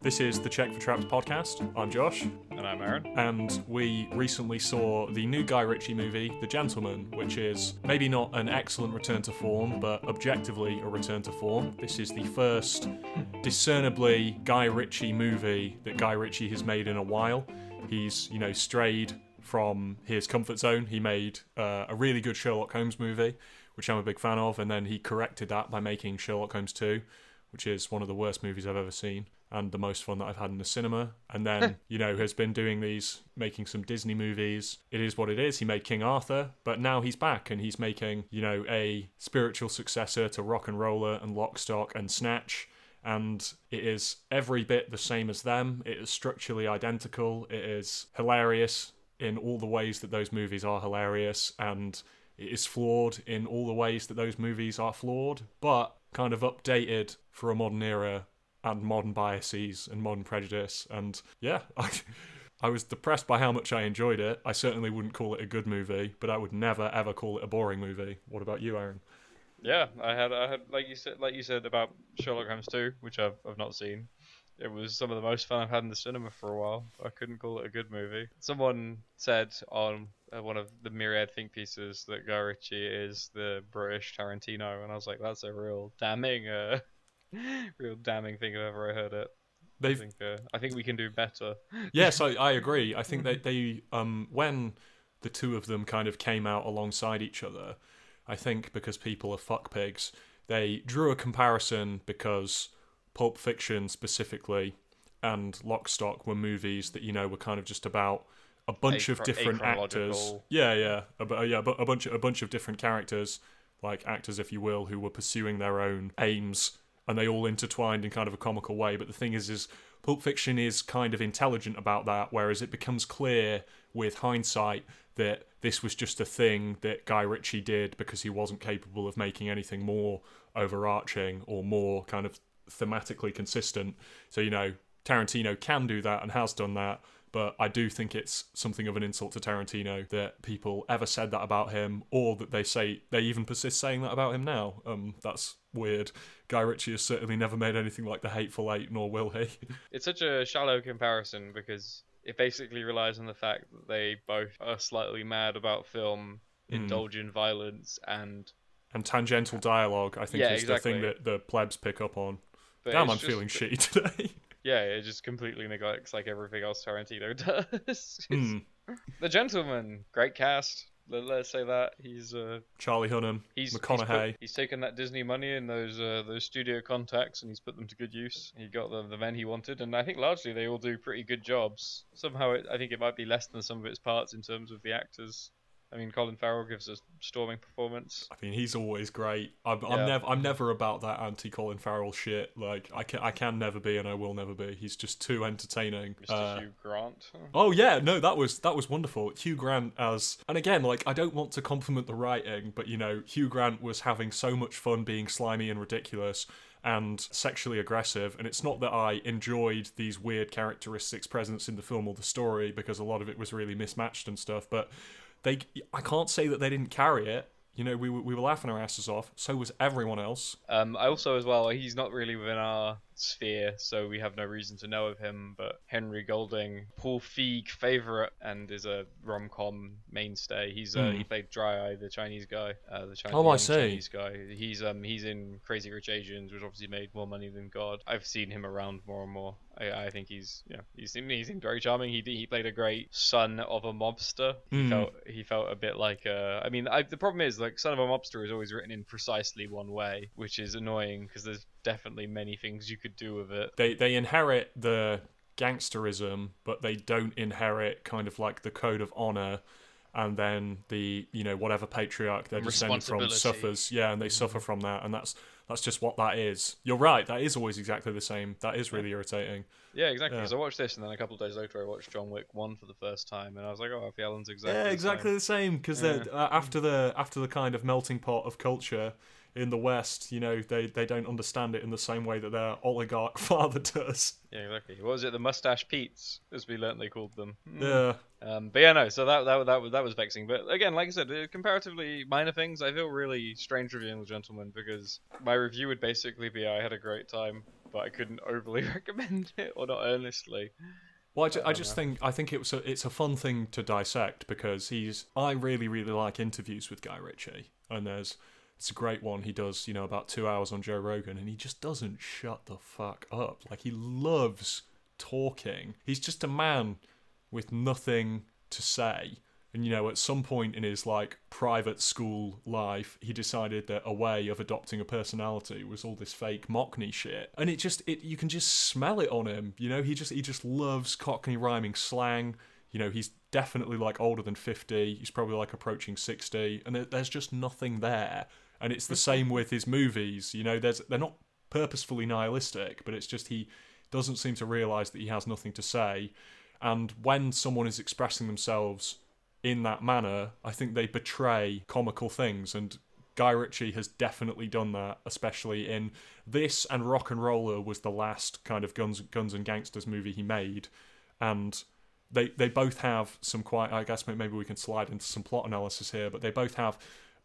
This is the Check for Traps podcast. I'm Josh, And I'm Aaron. and we recently saw the new Guy Ritchie movie, The Gentlemen, which is maybe not an excellent return to form, but objectively a return to form. This is the first discernibly Guy Ritchie movie that Guy Ritchie has made in a while. He's, you know, strayed from his comfort zone. He made uh, a really good Sherlock Holmes movie, which I'm a big fan of, and then he corrected that by making Sherlock Holmes 2, which is one of the worst movies I've ever seen and the most fun that I've had in the cinema. And then, you know, has been doing these, making some Disney movies. It is what it is. He made King Arthur, but now he's back and he's making, you know, a spiritual successor to RocknRolla and Lock, Stock and Snatch. And it is every bit the same as them. It is structurally identical. It is hilarious in all the ways that those movies are hilarious. And it is flawed in all the ways that those movies are flawed, but kind of updated for a modern era and modern biases and modern prejudice. And yeah, I, I was depressed by how much I enjoyed it. I certainly wouldn't call it a good movie, but I would never ever call it a boring movie. What about you, Aaron? Yeah, I had I had like you said like you said about Sherlock Holmes 2, which I've I've not seen. It was some of the most fun I've had in the cinema for a while. I couldn't call it a good movie. Someone said on uh, one of the myriad think pieces that Guy Ritchie is the British Tarantino, and I was like, that's a real damning, uh, real damning thing if ever I heard it. I They've think uh, I think we can do better. yes, I, I agree. I think that they um when the two of them kind of came out alongside each other, I think because people are fuck pigs, they drew a comparison because Pulp Fiction specifically and Lock Stock were movies that you know were kind of just about a bunch of Achro- different actors. Yeah, yeah, a, yeah, but a bunch of, a bunch of different characters, like actors, if you will, who were pursuing their own aims, and they all intertwined in kind of a comical way. But the thing is, is Pulp Fiction is kind of intelligent about that, whereas it becomes clear with hindsight that this was just a thing that Guy Ritchie did because he wasn't capable of making anything more overarching or more kind of thematically consistent. So, you know, Tarantino can do that and has done that, but I do think it's something of an insult to Tarantino that people ever said that about him or that they say they even persist saying that about him now. Um, that's weird. Guy Ritchie has certainly never made anything like The Hateful Eight, nor will he. It's such a shallow comparison because it basically relies on the fact that they both are slightly mad about film, Hmm. indulge in violence, and and tangential dialogue, I think, Yeah, is the thing that the plebs pick up on. but Damn, I'm just- feeling shitty today. Yeah, it just completely neglects like everything else Tarantino does. Hmm. The Gentlemen, great cast. Let, let's say that he's uh Charlie Hunnam, he's he's, McConaughey. put, he's taken that Disney money and those uh, those studio contacts and he's put them to good use. He got the the men he wanted, and I think largely they all do pretty good jobs. Somehow, it, I think it might be less than some of its parts in terms of the actors. I mean, Colin Farrell gives a storming performance. I mean, he's always great. I'm, Yeah. I'm never, I'm never about that anti Colin Farrell shit. Like, I can, I can never be, and I will never be. He's just too entertaining. Mr. Uh, Hugh Grant. Oh yeah, no, that was that was wonderful. Hugh Grant as, and again, like I don't want to compliment the writing, but you know, Hugh Grant was having so much fun being slimy and ridiculous and sexually aggressive. And it's not that I enjoyed these weird characteristics presence in the film or the story because a lot of it was really mismatched and stuff. But they, I can't say that they didn't carry it. You know, we we were laughing our asses off. So was everyone else. Um, I also as well, he's not really within our sphere, so we have no reason to know of him. But Henry Golding, Paul Feig favorite, and is a rom com mainstay. He's uh, Hmm. he played Dry Eye, the Chinese guy, uh, the Chinese, Oh, I see. Chinese guy. He's um he's in Crazy Rich Asians, which obviously made more money than God. I've seen him around more and more. I, I think he's yeah he seemed he seemed very charming. He he played a great son of a mobster. He Hmm. felt he felt a bit like uh I mean I, the problem is like son of a mobster is always written in precisely one way, which is annoying because there's definitely many things you could do with it. They they inherit the gangsterism, but they don't inherit kind of like the code of honor. And then the you know whatever patriarch they're descended from suffers, yeah, and they suffer from that, and that's that's just what that is. You're right, that is always exactly the same. That is really irritating. Yeah, exactly. Yeah. Because I watched this and then a couple of days later I watched John Wick one for the first time and I was like, oh, Alfie Allen's exactly. yeah, exactly the same. Because Yeah. uh, after the after the kind of melting pot of culture in the West, you know, they they don't understand it in the same way that their oligarch father does. Yeah, exactly. What was it? The mustache Pete's, as we learnt they called them. Yeah. Um, but yeah, no. So that that that was that was vexing. But again, like I said, comparatively minor things. I feel really strange reviewing the gentlemen because my review would basically be I had a great time. but I couldn't overly recommend it or not earnestly. Well, I, ju- I just think I think it was a, it's a fun thing to dissect because he's I really really like interviews with Guy Ritchie and there's it's a great one he does you know about two hours on Joe Rogan and he just doesn't shut the fuck up. Like he loves talking. He's just a man with nothing to say. And you know at some point in his like private school life he decided that a way of adopting a personality was all this fake mockney shit. And it just it you can just smell it on him you know? He just he just loves cockney rhyming slang. You know he's definitely like older than 50 he's probably like approaching 60 and there's just nothing there and it's the mm. same with his movies you know there's they're not purposefully nihilistic but it's just he doesn't seem to realize that he has nothing to say and when someone is expressing themselves in that manner, I think they betray comical things. And Guy Ritchie has definitely done that, especially in this and RocknRolla was the last kind of guns guns and gangsters movie he made, and they they both have some quite. I guess maybe we can slide into some plot analysis here, but they both have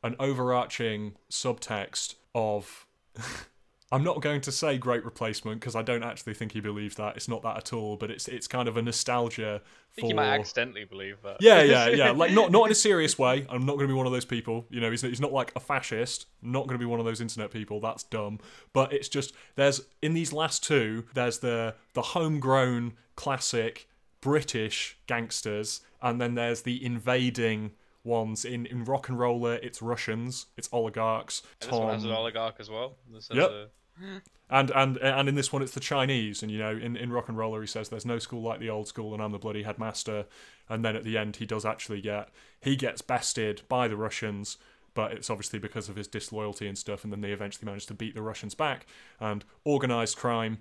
an overarching subtext of. I'm not going to say great replacement because I don't actually think he believes that. It's not that at all. But it's it's kind of a nostalgia I think for- might accidentally believe that. yeah, yeah, yeah. Like not not in a serious way. I'm not going to be one of those people. You know, he's he's not like a fascist. Not going to be one of those internet people. That's dumb. But it's just there's in these last two, there's the the homegrown classic British gangsters, and then there's the invading ones. In in RocknRolla, it's Russians, it's oligarchs. And this one has an oligarch as well. This Yep. a- and and and in this one it's the Chinese, and you know in, in RocknRolla he says there's no school like the old school, and I'm the bloody headmaster. And then at the end he does actually get he gets bested by the Russians, but it's obviously because of his disloyalty and stuff. And then they eventually manage to beat the Russians back, and organized crime,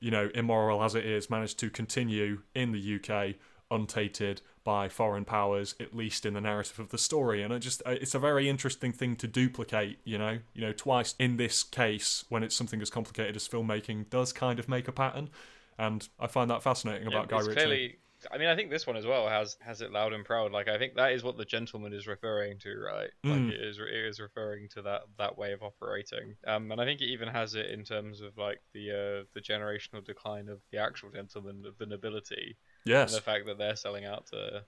you know, immoral as it is, managed to continue in the UK untainted by foreign powers, at least in the narrative of the story. And I just, it's a very interesting thing to duplicate. You know, you know, twice in this case, when it's something as complicated as filmmaking, does kind of make a pattern, and I find that fascinating Yeah, about Guy it's Ritchie. clearly. I mean, I think this one as well has has it loud and proud. Like, I think that is what the gentlemen is referring to, right? Mm. Like, it is it is referring to that that way of operating. Um, and I think it even has it in terms of like the uh, the generational decline of the actual gentleman of the nobility, Yes, the fact that they're selling out to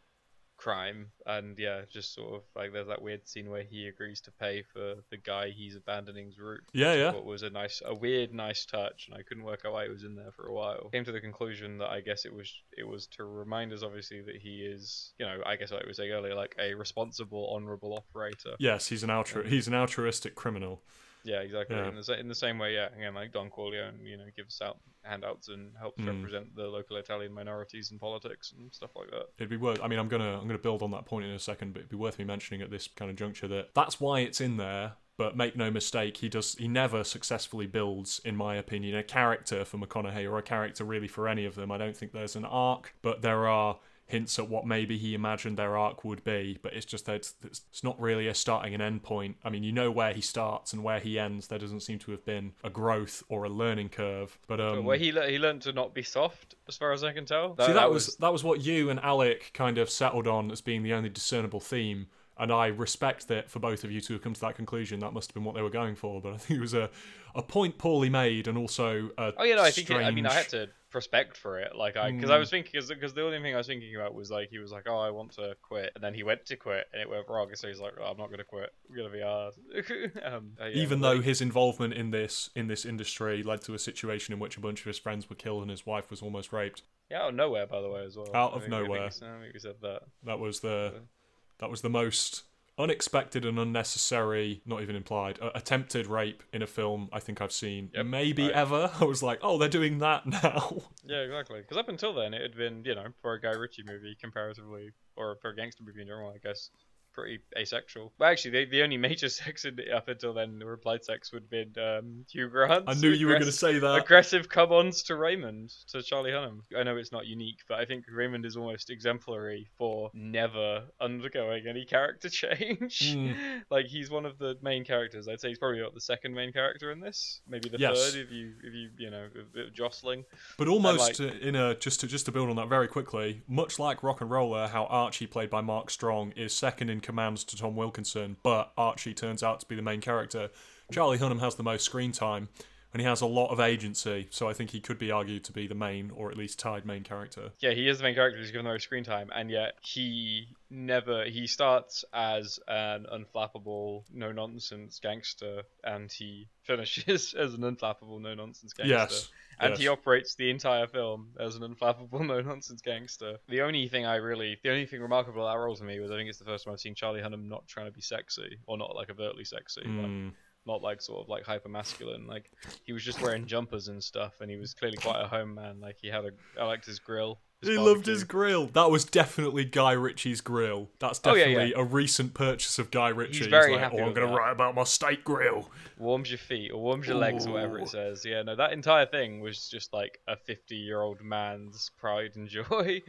crime, and yeah, just sort of like there's that weird scene where he agrees to pay for the guy he's abandoning's route. yeah, yeah. What was a nice, a weird, nice touch, and I couldn't work out why it was in there for a while. Came to the conclusion that I guess it was it was to remind us, obviously, that he is, you know, I guess like we were saying earlier, like a responsible, honourable operator. Yes, he's an altru- he's an altruistic criminal. Yeah, exactly. Yeah. In, the, in the same way, yeah, again, like Don Corleone, you know, gives out handouts and helps Mm. represent the local Italian minorities in politics and stuff like that. It'd be worth. I mean, I'm gonna I'm gonna build on that point in a second, but it'd be worth me mentioning at this kind of juncture that that's why it's in there. But make no mistake, he does. He never successfully builds, in my opinion, a character for McConaughey or a character really for any of them. I don't think there's an arc, but there are hints at what maybe he imagined their arc would be. But it's just that it's, it's it's not really a starting and end point. I mean, you know where he starts and where he ends. There doesn't seem to have been a growth or a learning curve. But um, where he le- he learned to not be soft, as far as I can tell. See, that, was, that was what you and Alec kind of settled on as being the only discernible theme, and I respect that for both of you to have come to that conclusion. That must have been what they were going for, but I think it was a, a point poorly made, and also a Oh yeah, no, I think it, I mean I had to prospect for it, like I because I Mm. was thinking because the only thing I was thinking about was like he was like, oh, I want to quit, and then he went to quit, and it went wrong, so he's like, oh, I'm not gonna quit, I'm gonna be hard. um, yeah, Even though like, his involvement in this in this industry led to a situation in which a bunch of his friends were killed and his wife was almost raped, yeah, out of nowhere, by the way, as well. Out I of think- I think nowhere. we said- I think we said that. that was the that was the most unexpected and unnecessary, not even implied, uh, attempted rape in a film I think I've seen Yep, maybe right. ever. I was like, oh, they're doing that now. Yeah, exactly. Because up until then, it had been, you know, for a Guy Ritchie movie, comparatively, or for a gangster movie in general, I guess, pretty asexual. Well, actually, the, the only major sex in, up until then, the replied sex would have been um, Hugh Grant. I knew you were going to say that. aggressive come-ons to Raymond, to Charlie Hunnam. I know it's not unique, but I think Raymond is almost exemplary for never undergoing any character change. Mm. like he's one of the main characters. I'd say he's probably not the second main character in this. Maybe the Yes. third if you if you you know a bit of jostling. But almost like- uh, in a just to just to build on that very quickly, much like RocknRolla, how Archie, played by Mark Strong, is second in command to Tom Wilkinson, but Archie turns out to be the main character. Charlie Hunnam has the most screen time, and he has a lot of agency. So I think he could be argued to be the main, or at least tied main character. Yeah, he is the main character. He's given the most screen time, and yet he never. He starts as an unflappable, no nonsense gangster, and he finishes as an unflappable, no nonsense gangster. Yes. And yes. he operates the entire film as an unflappable, no nonsense gangster. The only thing I really, the only thing remarkable about that role to me was I think it's the first time I've seen Charlie Hunnam not trying to be sexy, or not like overtly sexy. Like, Mm. Not like sort of like hyper masculine. Like he was just wearing jumpers and stuff, and he was clearly quite a home man. Like he had a, I liked his grill. His He loved his grill. That was definitely Guy Ritchie's grill. That's Oh, yeah, definitely yeah. a recent purchase of Guy Ritchie. very like, happy oh, I'm with going to that. write about my steak grill. warms your feet or warms your legs or whatever Ooh. it says. Yeah, no, that entire thing was just like a fifty-year-old man's pride and joy.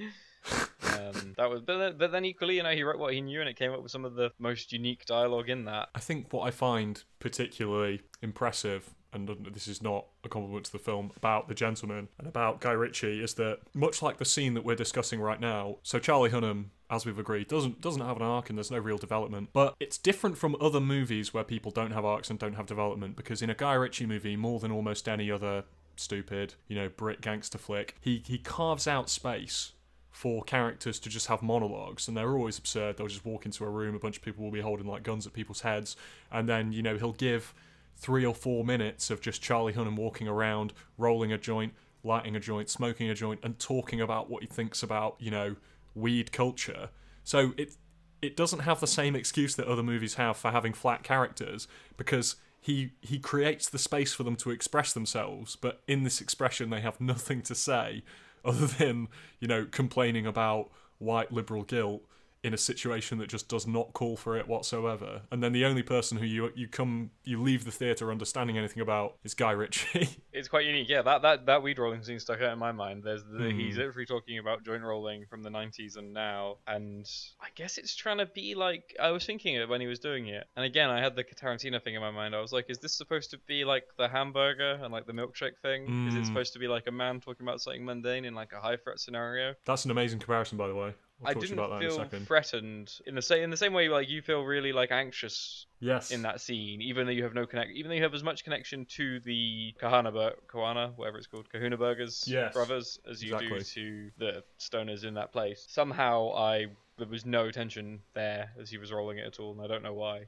um, that was, but then, but then equally, you know, he wrote what he knew, and it came up with some of the most unique dialogue in that. I think what I find particularly impressive, and this is not a compliment to the film, about The Gentlemen and about Guy Ritchie is that much like the scene that we're discussing right now, so Charlie Hunnam, as we've agreed, doesn't doesn't have an arc and there's no real development. But it's different from other movies where people don't have arcs and don't have development because in a Guy Ritchie movie, more than almost any other stupid, you know, Brit gangster flick, he he carves out space for characters to just have monologues and they're always absurd they'll just walk into a room a bunch of people will be holding like guns at people's heads and then you know he'll give three or four minutes of just charlie hunnam walking around rolling a joint lighting a joint smoking a joint and talking about what he thinks about you know weed culture. So it it doesn't have the same excuse that other movies have for having flat characters because he he creates the space for them to express themselves but in this expression they have nothing to say other than you know complaining about white liberal guilt in a situation that just does not call for it whatsoever and then the only person who you you come you leave the theater understanding anything about is Guy Ritchie It's quite unique, yeah. That that that weed rolling scene stuck out in my mind. There's the, Hmm. he's literally talking about joint rolling from the 90s and now, and I guess it's trying to be like I was thinking it when he was doing it. And again, I had the Tarantino thing in my mind. I was like, is this supposed to be like the hamburger and like the milkshake thing? Is it Hmm. supposed to be like a man talking about something mundane in like a high threat scenario? that's an amazing comparison by the way I talk to you didn't about that in a feel threatened in the same in the same way like you feel really like anxious yes in that scene, even though you have no connect, even though you have as much connection to the Kahana, Bur- Kahana, whatever it's called, Kahuna Burgers Yes, brothers as you do to the stoners in that place. Somehow, I there was no tension there as he was rolling it at all, and I don't know why.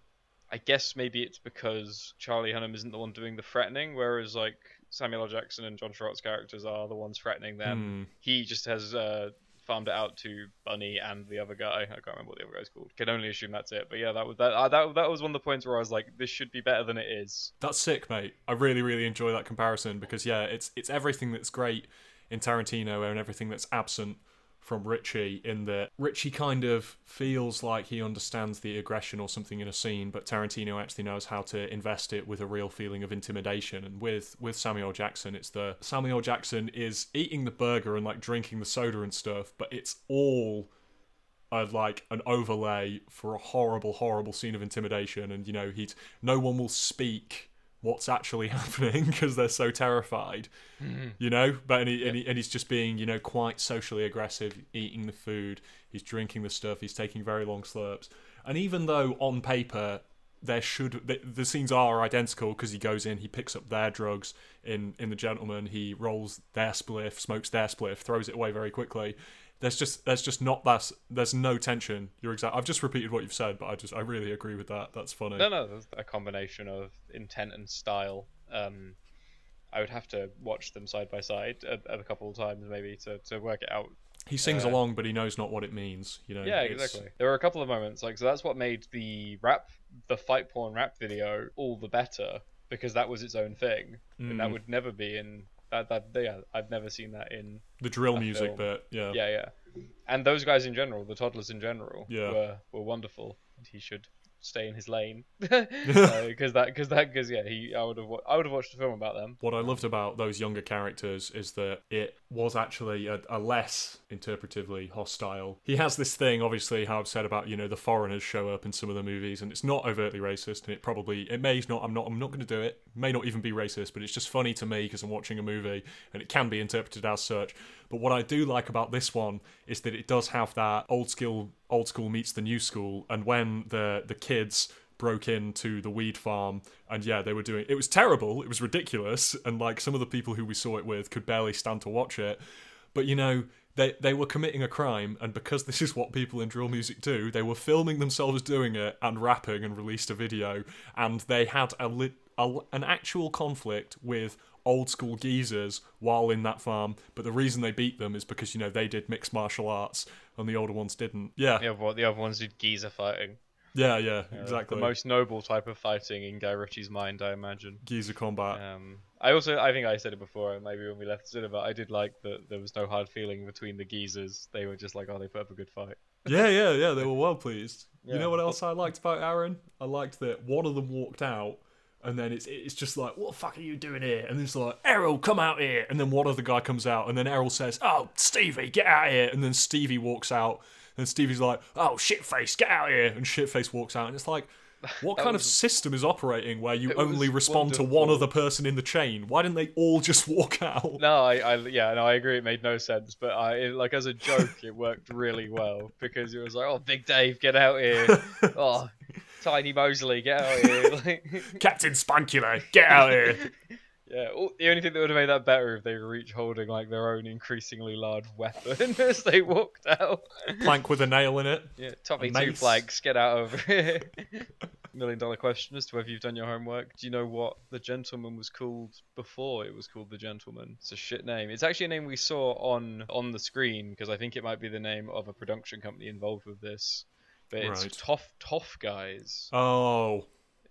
I guess maybe it's because Charlie Hunnam isn't the one doing the threatening, whereas like Samuel L. Jackson and John Travolta's characters are the ones threatening them. Hmm. He just has uh, farmed it out to Bunny and the other guy. I can't remember what the other guy's called. Can only assume that's it. But yeah, that was that. Uh, that that was one of the points where I was like, this should be better than it is. That's sick, mate. I really, really enjoy that comparison because yeah, it's it's everything that's great in Tarantino and everything that's absent from Ritchie in that Ritchie kind of feels like he understands the aggression or something in a scene, but Tarantino actually knows how to invest it with a real feeling of intimidation. And with with Samuel Jackson, it's the Samuel Jackson is eating the burger and like drinking the soda and stuff, but it's all of like an overlay for a horrible, horrible scene of intimidation. And you know, he's no one will speak what's actually happening because they're so terrified. Mm. You know, but and, he, and, he, and he's just being you know quite socially aggressive, eating the food, he's drinking the stuff, he's taking very long slurps, and even though on paper there should the, the scenes are identical because he goes in, he picks up their drugs in in the gentlemen, he rolls their spliff, smokes their spliff, throws it away very quickly. There's just there's just not that there's no tension. You're exact. I've just repeated what you've said, but I just I really agree with that. That's funny. No, no, there's a combination of intent and style. Um, I would have to watch them side by side a, a couple of times maybe to, to work it out. He sings Uh, along, but he knows not what it means. You know. Yeah, It's- exactly. There were a couple of moments like so that's what made the rap, the fight porn rap video all the better because that was its own thing, and that Mm. would never be in that that yeah I've never seen that in The drill music film. bit. Yeah. yeah yeah, and those guys in general, the toddlers in general, Yeah. were were wonderful, and he should stay in his lane because that because that because yeah he I would have wa- I would have watched a film about them. What I loved about those younger characters is that it was actually a, a less interpretively hostile. He has this thing, obviously, how I've said about you know the foreigners show up in some of the movies, and it's not overtly racist, and it probably it may not. I'm not. I'm not going to do it. May not even be racist, but it's just funny to me because I'm watching a movie, and it can be interpreted as such. But what I do like about this one is that it does have that old school old school meets the new school, and when the the kids broke into the weed farm and yeah they were doing it was terrible it was ridiculous and like some of the people who we saw it with could barely stand to watch it but you know they they were committing a crime and because this is what people in drill music do they were filming themselves doing it and rapping and released a video and they had a, li- a an actual conflict with old school geezers while in that farm but the reason they beat them is because you know they did mixed martial arts and the older ones didn't. Yeah. The other, the other ones did geezer fighting. yeah yeah Uh, exactly. The most noble type of fighting in Guy Ritchie's mind, I imagine. geezer combat. Um, I also, I think I said it before, maybe when we left cinema, I did like that there was no hard feeling between the geezers. They were just like, oh, they put up a good fight. Yeah, yeah, yeah. They were well pleased. You know what else I liked about Aaron? I liked that one of them walked out, and then it's it's just like, "What the fuck are you doing here?" And then it's like, "Errol, come out here!" And then one other guy comes out, and then Errol says, "Oh, Stevie, get out here!" And then Stevie walks out, and Stevie's like, "Oh, shitface, get out here!" And shitface walks out, and it's like. What kind of system is operating where you It only was respond to one other person in the chain? Why didn't they all just walk out? No, I, I, yeah, no, I agree. It made no sense, but I, it, like as a joke, it worked really well because it was like, oh, Big Dave, get out here! oh, Tiny Mosley, get out here! Captain Spunkular, get out here! Yeah, all, the only thing that would have made that better if they were each holding like their own increasingly large weapon as they walked out. Plank with a nail in it. Yeah, Tommy A two flags, get out of here. Million dollar question as to whether you've done your homework. Do you know what the gentlemen was called before it was called the gentlemen? It's a shit name. It's actually a name we saw on on the screen because I think it might be the name of a production company involved with this. But it's Right. Toff Toff Guys. Oh,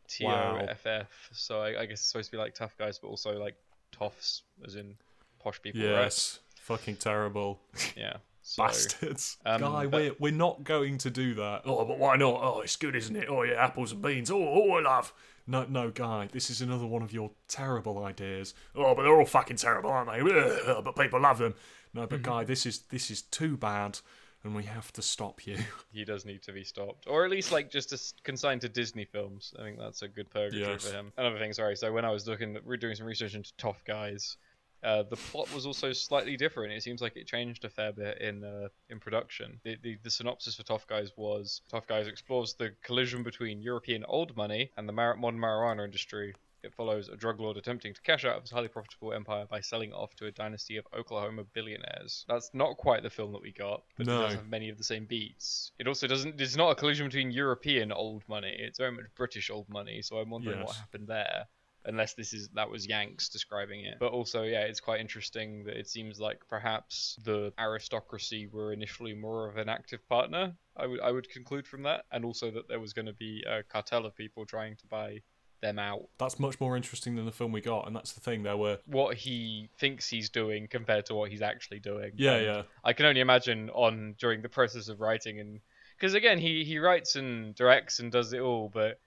T O F F. So I, I guess it's supposed to be like tough guys, but also like toffs, as in posh people, yes. Fucking terrible. Yeah. So, Bastards. Um, Guy, but- we're, we're not going to do that. Oh, but why not? Oh, it's good, isn't it? Oh, yeah, apples and beans. Oh, oh, I love. No, no, Guy, this is another one of your terrible ideas. Oh, but they're all fucking terrible, aren't they? Ugh, but people love them. No, but Guy, this is this is too bad, and we have to stop you. he does need to be stopped, or at least like just to consigned to Disney films. I think that's a good purgatory Yes. for him. Another thing, sorry. So when I was looking, we're doing some research into Tough Guys. Uh, the plot was also slightly different. It seems like it changed a fair bit in uh, in production. The, the the synopsis for Tough Guys was Tough Guys explores the collision between European old money and the modern marijuana industry. It follows a drug lord attempting to cash out of his highly profitable empire by selling it off to a dynasty of Oklahoma billionaires. That's not quite the film that we got, but No. it does have many of the same beats. It also doesn't. It's not a collision between European old money. It's very much British old money. So I'm wondering what happened there. Unless this is that was Yanks describing it, but also yeah, it's quite interesting that it seems like perhaps the aristocracy were initially more of an active partner. I would I would conclude from that, and also that there was going to be a cartel of people trying to buy them out. That's much more interesting than the film we got, and that's the thing. There were. What he thinks he's doing compared to what he's actually doing. Yeah, And yeah. I can only imagine on during the process of writing and because again he he writes and directs and does it all, but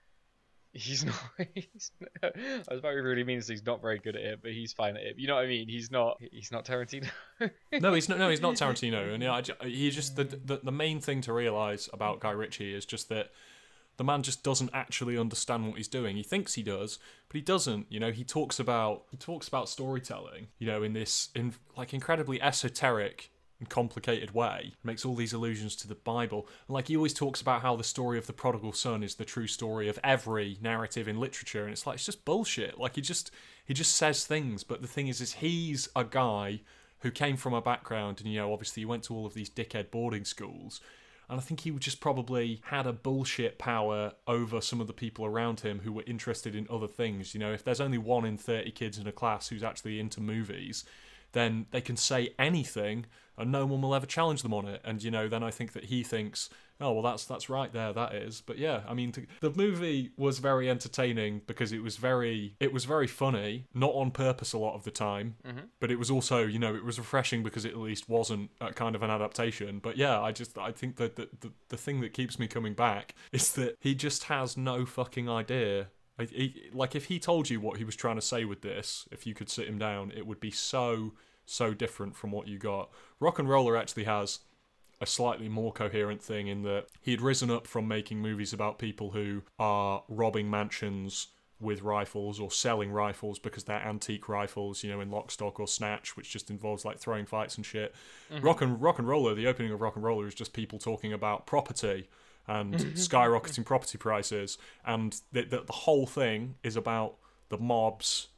he's not. He's, I was about to really means he's not very good at it, but he's fine at it. You know what I mean? He's not. He's not Tarantino. No, he's not. No, he's not Tarantino. And yeah, I ju- he just the, the the main thing to realize about Guy Ritchie is just that the man just doesn't actually understand what he's doing. He thinks he does, but he doesn't. You know, he talks about he talks about storytelling. You know, in this in like incredibly esoteric and complicated way. Makes all these allusions to the Bible. And like he always talks about how the story of the prodigal son is the true story of every narrative in literature. And it's like it's just bullshit. Like he just he just says things. But the thing is, is he's a guy who came from a background and you know obviously he went to all of these dickhead boarding schools and I think he just probably had a bullshit power over some of the people around him who were interested in other things. You know, if there's only one in 30 kids in a class who's actually into movies, then they can say anything and no one will ever challenge them on it. And, you know, then I think that he thinks, oh, well, that's that's right there, that is. But yeah, I mean, th- the movie was very entertaining because it was very, it was very funny, not on purpose a lot of the time, mm-hmm. but it was also, you know, it was refreshing because it at least wasn't a kind of an adaptation. But yeah, I just, I think that the, the, the thing that keeps me coming back is that he just has no fucking idea. He, like, if he told you what he was trying to say with this, if you could sit him down, it would be so, so different from what you got. RocknRolla actually has a slightly more coherent thing in that he had risen up from making movies about people who are robbing mansions with rifles or selling rifles because they're antique rifles, you know, in Lock, Stock or Snatch, which just involves like throwing fights and shit. Mm-hmm. Rock and RocknRolla, the opening of RocknRolla is just people talking about property and mm-hmm. skyrocketing property prices, and the, the the whole thing is about the mob's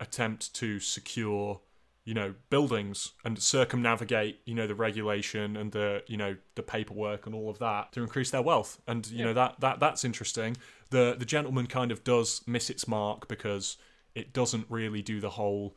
attempt to secure you know buildings and circumnavigate you know the regulation and the you know the paperwork and all of that to increase their wealth. And you know that that that's interesting. The the gentlemen kind of does miss its mark because it doesn't really do the whole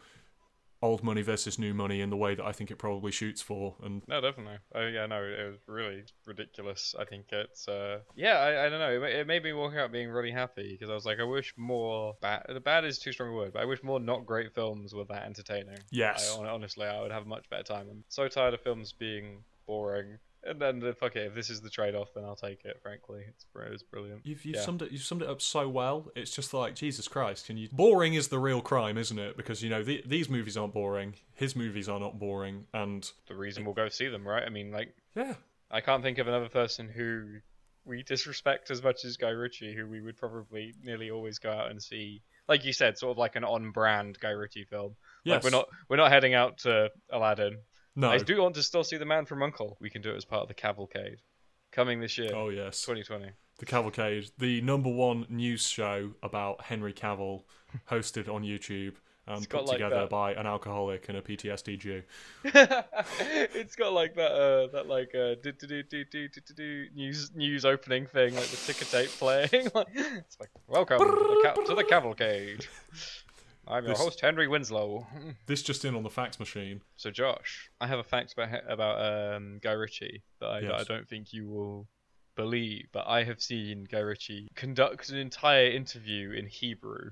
old money versus new money in the way that I think it probably shoots for and No, definitely. Oh, yeah, no, it was really ridiculous. I think it's, uh, yeah, I, I don't know. It, it made me walk out being really happy because I was like, I wish more bad. The bad is too strong a word, but I wish more not great films were that entertaining. yes I, honestly, I would have a much better time. I'm so tired of films being boring. And then, if okay, if this is the trade-off, then I'll take it. Frankly, it's it brilliant. You've, you've Yeah. summed it. You've summed it up so well. It's just like Jesus Christ. Can you? Boring is the real crime, isn't it? Because you know the, these movies aren't boring. His movies are not boring, and The reason we'll go see them, right? I mean, like, yeah, I can't think of another person who we disrespect as much as Guy Ritchie, who we would probably nearly always go out and see. Like you said, sort of like an on-brand Guy Ritchie film. yes. Like we're not we're not heading out to Aladdin. No. I do want to still see The Man from Uncle. We can do it as part of the Cavalcade, coming this year, Oh yes, 2020. the Cavalcade, the number one news show about Henry Cavill, hosted on YouTube and It's put like together that- by an alcoholic and a PTSD Jew. it's got like that uh that like uh do do do do do do do news news opening thing like the ticker tape playing. like, it's like welcome to the, ca- to the Cavalcade. I'm your This- host Henry Winslow. This just in on the fax machine. So Josh, I have a fact about about um, Guy Ritchie that I, that I don't think you will believe, but I have seen Guy Ritchie conduct an entire interview in Hebrew.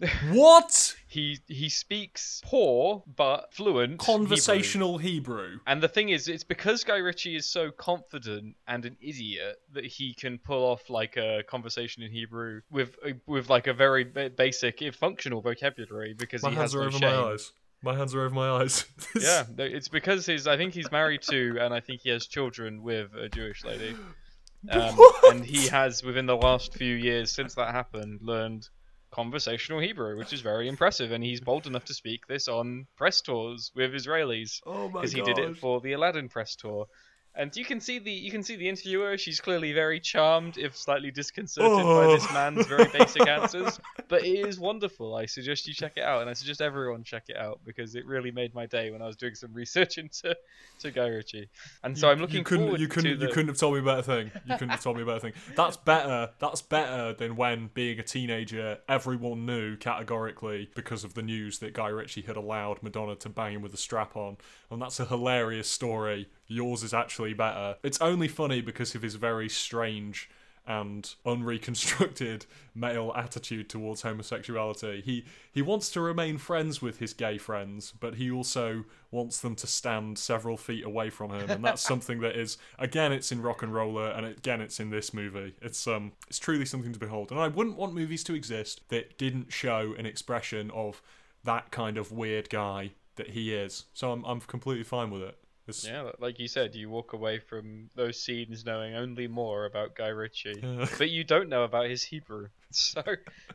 What He he speaks poor but fluent conversational Hebrew? And the thing is, it's because Guy Ritchie is so confident and an idiot that he can pull off like a conversation in Hebrew with with like a very basic, if functional vocabulary because My he hands has are no over shame. my eyes. My hands are over my eyes. Yeah, it's because he's. I think he's married to, and I think he has children with a Jewish lady. Um, and he has, within the last few years since that happened, learned conversational Hebrew, which is very impressive. And he's bold enough to speak this on press tours with Israelis Oh my because he did it for the Aladdin press tour. And you can see the you can see the interviewer. She's clearly very charmed, if slightly disconcerted by Oh. this man's very basic answers. But it is wonderful. I suggest you check it out, and I suggest everyone check it out because it really made my day when I was doing some research into to Guy Ritchie. And so You- I'm looking you couldn't, forward you couldn't, to the. You couldn't have told me a better thing. You couldn't have told me a better thing. That's better. That's better than when, being a teenager, everyone knew categorically because of the news that Guy Ritchie had allowed Madonna to bang him with a strap on, and that's a hilarious story. Yours is actually better. It's only funny because of his very strange and unreconstructed male attitude towards homosexuality. He he wants to remain friends with his gay friends, but he also wants them to stand several feet away from him, and that's something that is again it's in RocknRolla, and again it's in this movie. It's um it's truly something to behold, and I wouldn't want movies to exist that didn't show an expression of that kind of weird guy that he is. So I'm I'm completely fine with it. It's, Yeah, like you said, you walk away from those scenes knowing only more about Guy Ritchie, but you don't know about his Hebrew. So,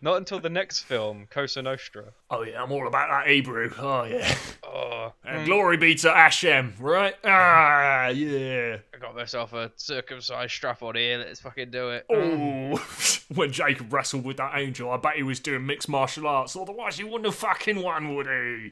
not until the next film, Cosa Nostra. Oh yeah, I'm all about that Hebrew. Oh yeah. Oh, And glory be to Hashem, right? Ah, yeah. I got myself a circumcised strap on here. Let's fucking do it. Oh, when Jacob wrestled with that angel, I bet he was doing mixed martial arts. Otherwise, he wouldn't have fucking won, would he?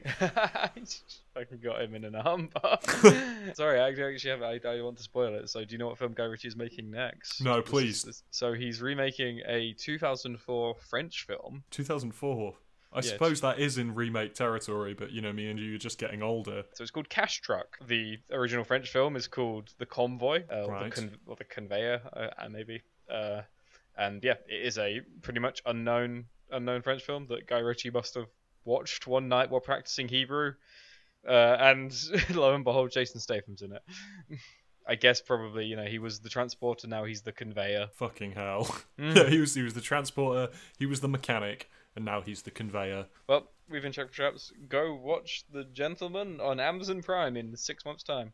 Fucking got him in an armbar. Sorry, I actually have. I, I want to spoil it. So, do you know what film Guy Ritchie is making next? No, This is- please. this- so he's remaking a 2004 French film. 2004. I Yes. suppose that is in remake territory, but you know, me and you are just getting older. So it's called Cash Truck. The original French film is called The Convoy, uh, or, Right. the con- or the Conveyor, uh, uh, maybe. Uh, and yeah, it is a pretty much unknown unknown French film that Guy Ritchie must have watched one night while practicing Hebrew. Uh, and lo and behold, Jason Statham's in it. I guess probably you know he was the transporter, now he's the conveyor. Fucking hell. Mm. yeah, he was he was the transporter, he was the mechanic, and now he's the conveyor. Well, we've been checked for traps. Go watch The Gentlemen on Amazon Prime in six months' time.